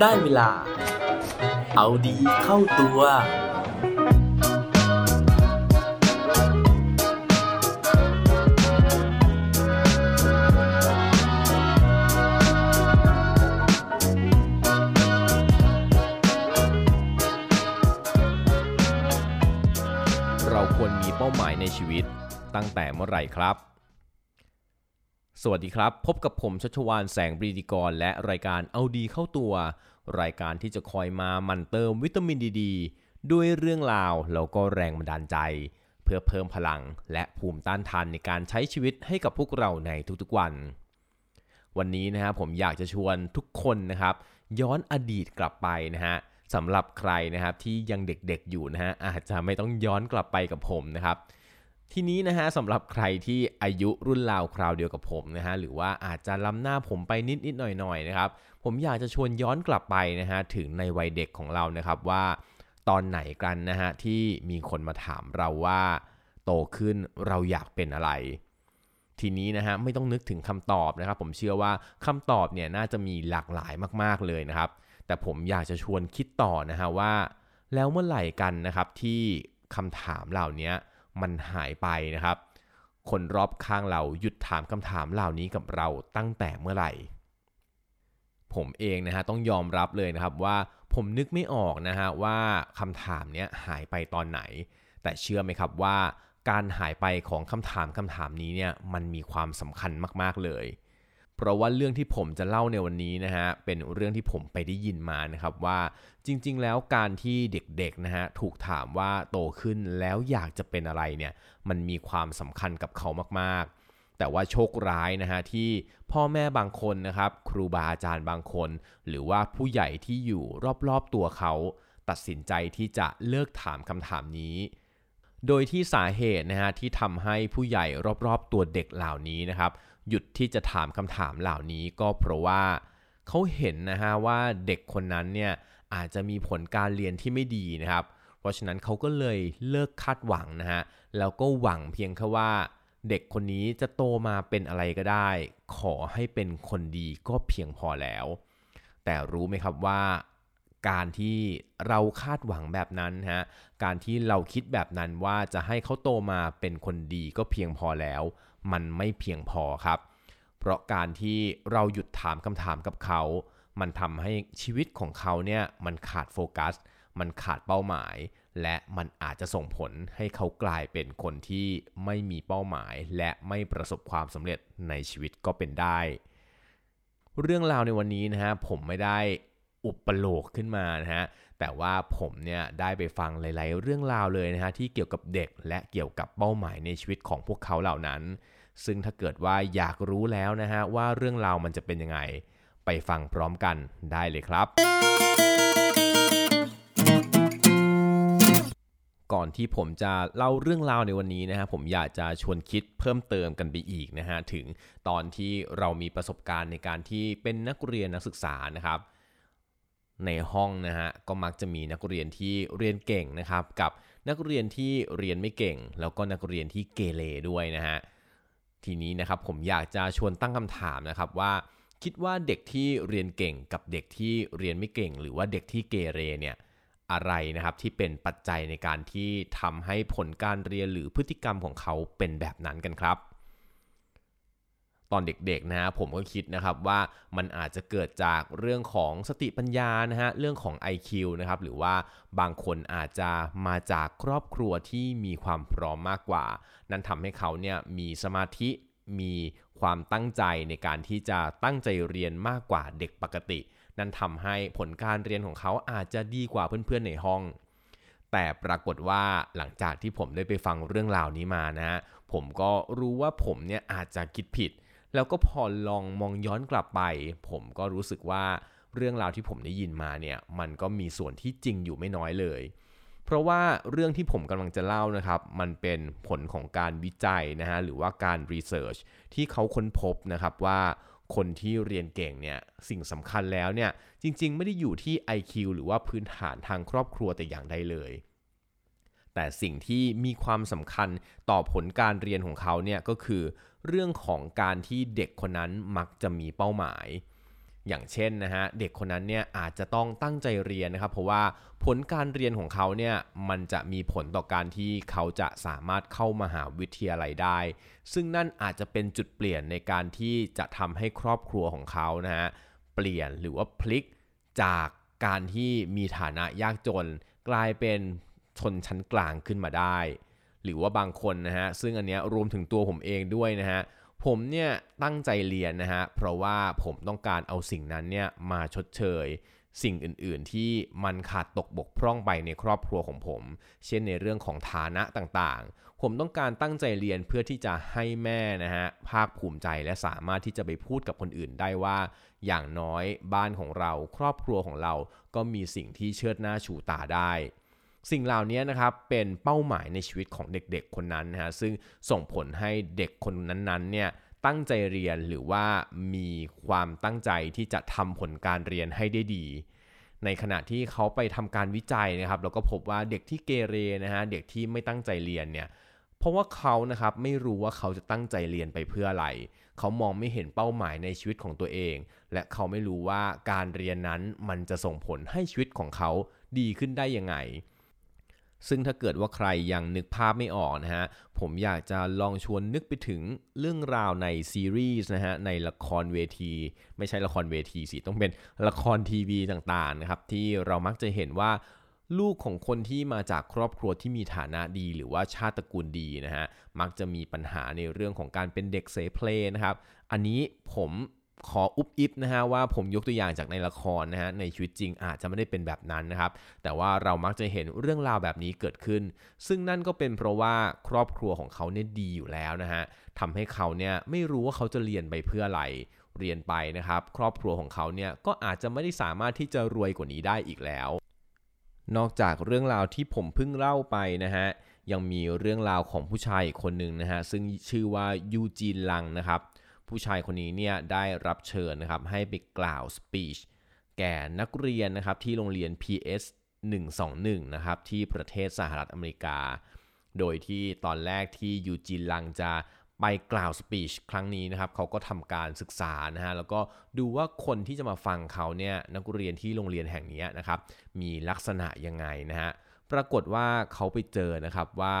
ได้เวลา เอาดีเข้าตัว เราควรมีเป้าหมายในชีวิตตั้งแต่เมื่อไหร่ครับ สวัสดีครับ พบกับผมชัชวานแสงบรีดีกร และรายการเอาดีเข้าตัว รายการที่จะคอยมามั่นเติมวิตามินดีดด้วยเรื่องราวแล้วก็แรงบันดาลใจ เพื่อเพิ่มพลังและภูมิต้านทานในการใช้ชีวิตให้กับพวกเราในทุกๆวัน วันนี้นะครับผมอยากจะชวนทุกคนนะครับ ย้อนอดีตกลับไปนะฮะสำหรับใครนะครับที่ยังเด็กๆอยู่นะฮะอาจจะไม่ต้องย้อนกลับไปกับผมนะครับ ทีนี้นะฮะสำหรับใครที่อายุรุ่นราวคราวเดียวกับผมนะฮะหรือว่าอาจจะล้ำหน้าผมไปนิดๆหน่อยๆนะครับ ผมอยากจะชวนย้อนกลับไปนะฮะถึงในวัยเด็กของเรานะครับว่าตอนไหนกันนะฮะที่มีคนมาถามเราว่าโตขึ้นเราอยากเป็นอะไร ทีนี้นะฮะไม่ต้องนึกถึงคำตอบนะครับ ผมเชื่อว่าคำตอบเนี่ยน่าจะมีหลากหลายมาก ๆเลยนะครับ แต่ผมอยากจะชวนคิดต่อนะฮะว่า แล้วเมื่อไหร่กันนะครับที่คำถามเหล่านี้ มันหายไปนะครับ คนรอบข้างเราหยุดถามคำถามเหล่านี้กับเราตั้งแต่เมื่อไหร่ ผมเองนะฮะต้องยอมรับเลยนะครับว่าผมนึกไม่ออกนะฮะว่าคำถามเนี้ยหายไปตอนไหน แต่เชื่อไหมครับว่าการหายไปของคำถามคำถามนี้เนี่ยมันมีความสำคัญมากๆเลย เพราะว่าเรื่องที่ผมจะเล่าในวันนี้นะฮะเป็นเรื่องที่ผมไปได้ยินมานะครับว่าจริง ๆ แล้วการที่เด็กๆนะฮะถูกถามว่าโตขึ้นแล้วอยากจะเป็นอะไรเนี่ยมันมีความสำคัญกับเขามากๆ แต่ว่าโชคร้ายนะฮะที่พ่อแม่บางคนนะครับครูบาอาจารย์บางคน หรือว่าผู้ใหญ่ที่อยู่รอบๆตัวเขา ตัดสินใจที่จะเลิกถามคำถามนี้ โดยที่สาเหตุนะฮะที่ทำให้ผู้ใหญ่รอบๆตัวเด็กเหล่านี้นะครับ หยุดที่จะถามคำถามเหล่านี้ก็เพราะว่าเขาเห็นนะฮะว่าเด็กคนนั้นเนี่ยอาจจะมีผลการเรียนที่ไม่ดีนะครับ เพราะฉะนั้นเขาก็เลยเลิกคาดหวังนะฮะแล้วก็หวังเพียงแค่ว่า เด็กคนนี้จะโตมาเป็นอะไรก็ได้ ขอให้เป็นคนดีก็เพียงพอแล้ว แต่รู้ไหมครับว่า การที่เราคาดหวังแบบนั้นฮะการที่เราคิดแบบนั้นว่าจะให้เขาโตมาเป็นคนดีก็เพียงพอแล้ว มันไม่เพียงพอครับ เพราะการที่เราหยุดถามคำถามกับเขา มันทำให้ชีวิตของเขาเนี่ยมันขาดโฟกัส มันขาดเป้าหมาย และมันอาจจะส่งผลให้เขากลายเป็นคนที่ไม่มีเป้าหมาย และไม่ประสบความสำเร็จในชีวิตก็เป็นได้ เรื่องราวในวันนี้นะฮะผมไม่ได้ อุปโลกขึ้นมานะฮะ แต่ว่าผมเนี่ยได้ไปฟังหลาย ๆ เรื่องราวเลยนะฮะที่เกี่ยวกับเด็กและเกี่ยวกับเป้าหมายในชีวิตของพวกเขาเหล่านั้น ซึ่งถ้าเกิดว่าอยากรู้แล้วนะฮะว่าเรื่องราวมันจะเป็นยังไง ไปฟังพร้อมกันได้เลยครับ ก่อนที่ผมจะเล่าเรื่องราวในวันนี้นะฮะผมอยากจะชวนคิดเพิ่มเติมกันไปอีกนะฮะถึงตอนที่เรามีประสบการณ์ในการที่เป็นนักเรียนนักศึกษานะครับ ในห้องนะฮะก็มักจะมีนักเรียนที่เรียนเก่งนะครับ กับนักเรียนที่เรียนไม่เก่ง แล้วก็นักเรียนที่เกเรด้วยนะฮะทีนี้นะครับผมอยากจะชวนตั้งคำถามนะครับว่า คิดว่าเด็กที่เรียนเก่งกับเด็กที่เรียนไม่เก่ง หรือว่าเด็กที่เกเรเนี่ยอะไรนะครับที่เป็นปัจจัยในการที่ทำให้ผลการเรียนหรือพฤติกรรมของเขาเป็นแบบนั้นกันครับ ตอนเด็กๆนะฮะผมก็คิดนะครับว่ามันอาจจะเกิดจากเรื่องของสติปัญญานะฮะเรื่องของ IQ นะครับหรือว่าบางคนอาจจะมาจากครอบครัวที่มีความพร้อมมากกว่า นั่นทำให้เขาเนี่ยมีสมาธิมีความตั้งใจในการที่จะตั้งใจเรียนมากกว่าเด็กปกติ นั่นทำให้ผลการเรียนของเขาอาจจะดีกว่าเพื่อนๆในห้อง แต่ปรากฏว่าหลังจากที่ผมได้ไปฟังเรื่องราวนี้มานะฮะผมก็รู้ว่าผมเนี่ยอาจจะคิดผิด แล้วก็พอลองมองย้อนกลับไป ผมก็รู้สึกว่าเรื่องราวที่ผมได้ยินมาเนี่ยมันก็มีส่วนที่จริงอยู่ไม่น้อยเลย เพราะว่าเรื่องที่ผมกำลังจะเล่านะครับ มันเป็นผลของการวิจัยนะฮะหรือว่าการรีเสิร์ชที่เขาค้นพบนะครับว่าคนที่เรียนเก่งเนี่ยสิ่งสำคัญแล้วเนี่ยจริงๆ ไม่ได้อยู่ที่ IQ หรือว่าพื้นฐานทางครอบครัวแต่อย่างใดเลย แต่สิ่งที่มีความสำคัญต่อผลการเรียนของเขาเนี่ยก็คือ เรื่องของการที่เด็กคนนั้นมักจะมีเป้าหมาย อย่างเช่นนะฮะเด็กคนนั้นเนี่ยอาจจะต้องตั้งใจเรียนนะครับ เพราะว่าผลการเรียนของเขาเนี่ยมันจะมีผลต่อการที่เขาจะสามารถเข้ามาหาวิทยาลัยได้ ซึ่งนั่นอาจจะเป็นจุดเปลี่ยนในการที่จะทำให้ครอบครัวของเขานะฮะเปลี่ยนหรือว่าพลิกจากการที่มีฐานะยากจน กลายเป็น ชนชั้นกลางขึ้นมาได้ หรือว่าบางคนนะฮะซึ่งอันเนี้ยรวมถึงตัวผมเองด้วยนะฮะผมเนี่ยตั้งใจเรียนนะฮะเพราะว่าผมต้องการเอาสิ่งนั้นเนี่ยมาชดเชย สิ่งอื่นๆ ที่มันขาดตกบกพร่องไปในครอบครัวของผม เช่นในเรื่องของฐานะต่างๆ ผมต้องการตั้งใจเรียนเพื่อที่จะให้แม่นะฮะภาคภูมิใจและสามารถที่จะไปพูดกับคนอื่นได้ว่า อย่างน้อยบ้านของเราครอบครัวของเราก็มีสิ่งที่เชิดหน้าชูตาได้ สิ่งเหล่านี้นะครับเป็นเป้าหมายในชีวิตของเด็กๆคนนั้นนะฮะซึ่งส่งผลให้เด็กคนนั้นๆเนี่ยตั้งใจเรียนหรือว่ามีความตั้งใจที่จะทำผลการเรียนให้ได้ดี ในขณะที่เขาไปทำการวิจัยนะครับแล้วก็พบว่าเด็กที่เกเรนะฮะเด็กที่ไม่ตั้งใจเรียนเนี่ยเพราะว่าเขานะครับไม่รู้ว่าเขาจะตั้งใจเรียนไปเพื่ออะไร เขามองไม่เห็นเป้าหมายในชีวิตของตัวเอง และเขาไม่รู้ว่าการเรียนนั้นมันจะส่งผลให้ชีวิตของเขาดีขึ้นได้ยังไง ซึ่งถ้าเกิดว่าใครยังนึกภาพไม่ออกนะฮะ ผมอยากจะลองชวนนึกไปถึงเรื่องราวในซีรีส์นะฮะ ในละครเวที ไม่ใช่ละครเวทีสิ ต้องเป็นละครทีวีต่างๆนะครับ ที่เรามักจะเห็นว่าลูกของคนที่มาจากครอบครัวที่มีฐานะดี หรือว่าชาติตระกูลดีนะฮะ มักจะมีปัญหาในเรื่องของการเป็นเด็กเสเพลนะครับ อันนี้ผม ขออุบอิบนะฮะว่าผมยกตัวอย่างจากในละครนะฮะในชีวิตจริงอาจจะไม่ได้เป็นแบบนั้นนะครับ แต่ว่าเรามักจะเห็นเรื่องราวแบบนี้เกิดขึ้น ซึ่งนั่นก็เป็นเพราะว่าครอบครัวของเขาเนี่ยดีอยู่แล้วนะฮะทำให้เขาเนี่ยไม่รู้ว่าเขาจะเรียนไปเพื่ออะไรเรียนไปนะครับ ครอบครัวของเขาเนี่ยก็อาจจะไม่ได้สามารถที่จะรวยกว่านี้ได้อีกแล้ว นอกจากเรื่องราวที่ผมเพิ่งเล่าไปนะฮะยังมีเรื่องราวของผู้ชายอีกคนหนึ่งนะฮะซึ่งชื่อว่ายูจีนลังนะครับ ผู้ชายคนนี้เนี่ยได้รับเชิญนะครับให้ไปกล่าวสปีชแก่นักเรียนนะครับที่โรงเรียน PS 121นะครับที่ประเทศสหรัฐอเมริกา โดยที่ตอนแรกที่ยูจีนลังจะไปกล่าวสปีชครั้งนี้นะครับเขาก็ทำการศึกษานะฮะแล้วก็ดูว่าคนที่จะมาฟังเขาเนี่ยนักเรียนที่โรงเรียนแห่งนี้นะครับมีลักษณะยังไงนะฮะปรากฏว่าเขาไปเจอนะครับว่า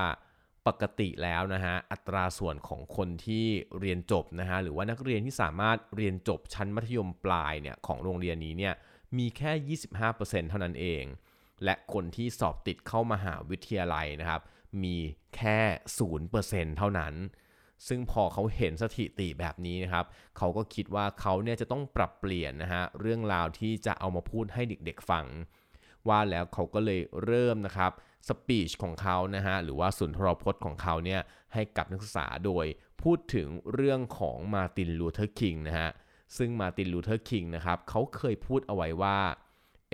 ปกติแล้วนะฮะอัตราส่วนของคนที่เรียนจบนะฮะหรือว่านักเรียนที่สามารถเรียนจบชั้นมัธยมปลายเนี่ยของโรงเรียนนี้เนี่ยมีแค่ 25%เท่านั้นเอง และคนที่สอบติดเข้ามาหาวิทยาลัยนะครับ มีแค่ 0%เท่านั้น ซึ่งพอเขาเห็นสถิติแบบนี้นะครับ เขาก็คิดว่าเขาเนี่ยจะต้องปรับเปลี่ยนนะฮะเรื่องราวที่จะเอามาพูดให้เด็กๆฟัง ว่าแล้วเขาก็เลยเริ่มนะครับ speech ของเขานะฮะหรือว่าสุนทรพจน์ของเขาเนี่ยให้กับนักศึกษาโดยพูดถึงเรื่องของมาร์ตินลูเธอร์คิงนะฮะซึ่งมาร์ตินลูเธอร์คิงนะครับเขาเคยพูดเอาไว้ว่า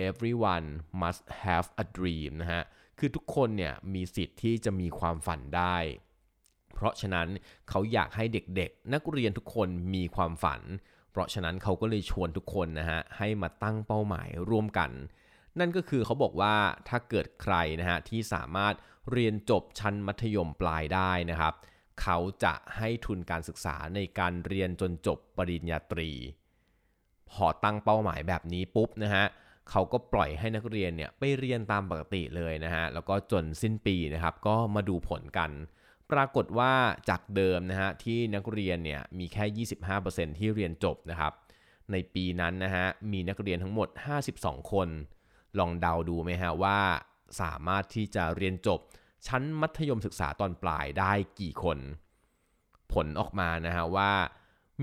everyone must have a dream นะฮะคือทุกคนเนี่ยมีสิทธิ์ที่จะมีความฝันได้ เพราะฉะนั้นเขาอยากให้เด็กๆ นักเรียนทุกคนมีความฝัน เพราะฉะนั้นเขาก็เลยชวนทุกคนนะฮะให้มาตั้งเป้าหมายร่วมกัน นั่นก็คือเขาบอกว่าถ้าเกิดใครนะฮะที่สามารถเรียนจบชั้นมัธยมปลายได้นะครับ เขาจะให้ทุนการศึกษาในการเรียนจนจบปริญญาตรี พอตั้งเป้าหมายแบบนี้ปุ๊บนะฮะเขาก็ปล่อยให้นักเรียนเนี่ยไปเรียนตามปกติเลยนะฮะแล้วก็จนสิ้นปีนะครับก็มาดูผลกัน ปรากฏว่าจากเดิมนะฮะที่นักเรียนเนี่ยมีแค่ 25%ที่เรียนจบนะครับในปีนั้นนะฮะมีนักเรียนทั้งหมด 52 คน ลองเดาดูไหมฮะว่าสามารถที่จะเรียนจบชั้นมัธยมศึกษาตอนปลายได้กี่คน ผลออกมานะฮะว่า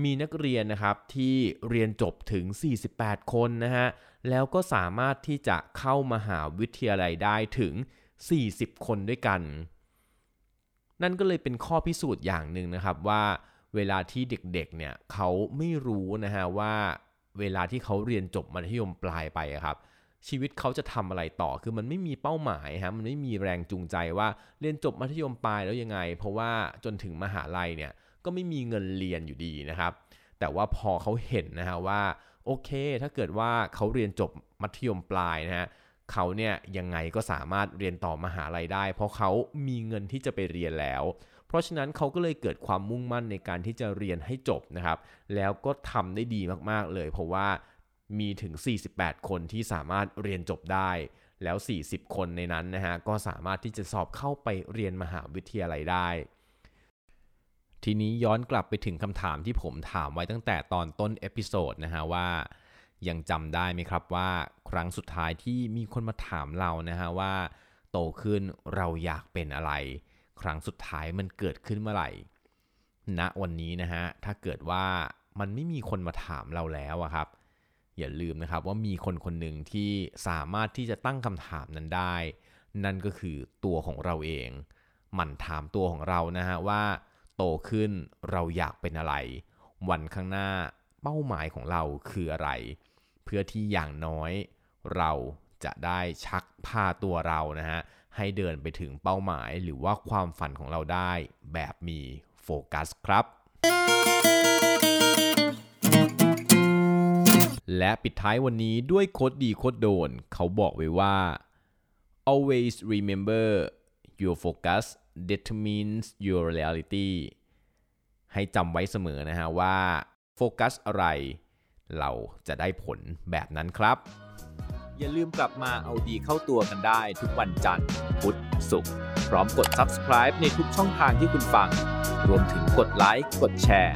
มีนักเรียนนะครับที่เรียนจบถึง 48 คนนะฮะ แล้วก็สามารถที่จะเข้ามหาวิทยาลัยได้ถึง 40 คนด้วยกัน นั่นก็เลยเป็นข้อพิสูจน์อย่างหนึ่งนะครับว่าเวลาที่เด็กๆเนี่ยเขาไม่รู้นะฮะว่าเวลาที่เขาเรียนจบมัธยมปลายไปครับ ชีวิตเขาจะทำอะไรต่อ คือมันไม่มีเป้าหมายฮะ มันไม่มีแรงจูงใจว่าเรียนจบมัธยมปลายแล้วยังไง เพราะว่าจนถึงมหาลัยเนี่ยก็ไม่มีเงินเรียนอยู่ดีนะครับ แต่ว่าพอเขาเห็นนะฮะว่าโอเค ถ้าเกิดว่าเขาเรียนจบมัธยมปลายนะฮะเขาเนี่ยยังไงก็สามารถเรียนต่อมหาลัยได้ เพราะเขามีเงินที่จะไปเรียนแล้ว เพราะฉะนั้นเขาก็เลยเกิดความมุ่งมั่นในการที่จะเรียนให้จบนะครับ แล้วก็ทำได้ดีมากๆเลย เพราะว่า มีถึง 48 คนที่สามารถเรียนจบได้ แล้ว 40 คนในนั้นนะฮะก็สามารถที่จะสอบเข้าไปเรียนมหาวิทยาลัยได้ ทีนี้ย้อนกลับไปถึงคำถามที่ผมถามไว้ตั้งแต่ตอนต้น episode นะฮะว่ายังจำได้ไหมครับว่าครั้งสุดท้ายที่มีคนมาถามเรานะฮะว่า โตขึ้นเราอยากเป็นอะไร ครั้งสุดท้ายมันเกิดขึ้นเมื่อไหร่ณวันนี้นะฮะถ้าเกิดว่ามันไม่มีคนมาถามเราแล้วอะครับ อย่าลืมนะครับว่ามีคนคนหนึ่งที่สามารถที่จะตั้งคำถามนั้นได้ นั่นก็คือตัวของเราเอง หมั่นถามตัวของเรานะฮะว่า โตขึ้นเราอยากเป็นอะไร วันข้างหน้าเป้าหมายของเราคืออะไร เพื่อที่อย่างน้อยเราจะได้ชักพาตัวเรานะฮะให้เดินไปถึงเป้าหมายหรือว่าความฝันของเราได้แบบมีโฟกัสครับ และปิดท้ายวันนี้ด้วยโคดดีโคดโดน เขาบอกไว้ว่า always remember your focus determines your reality ให้จำไว้เสมอนะฮะว่าโฟกัสอะไร เราจะได้ผลแบบนั้นครับ อย่าลืมกลับมาเอาดีเข้าตัวกันได้ทุกวันจันทร์ พุธ ศุกร์ พร้อมกด subscribe ในทุกช่องทางที่คุณฟัง รวมถึงกดไลค์ กดแชร์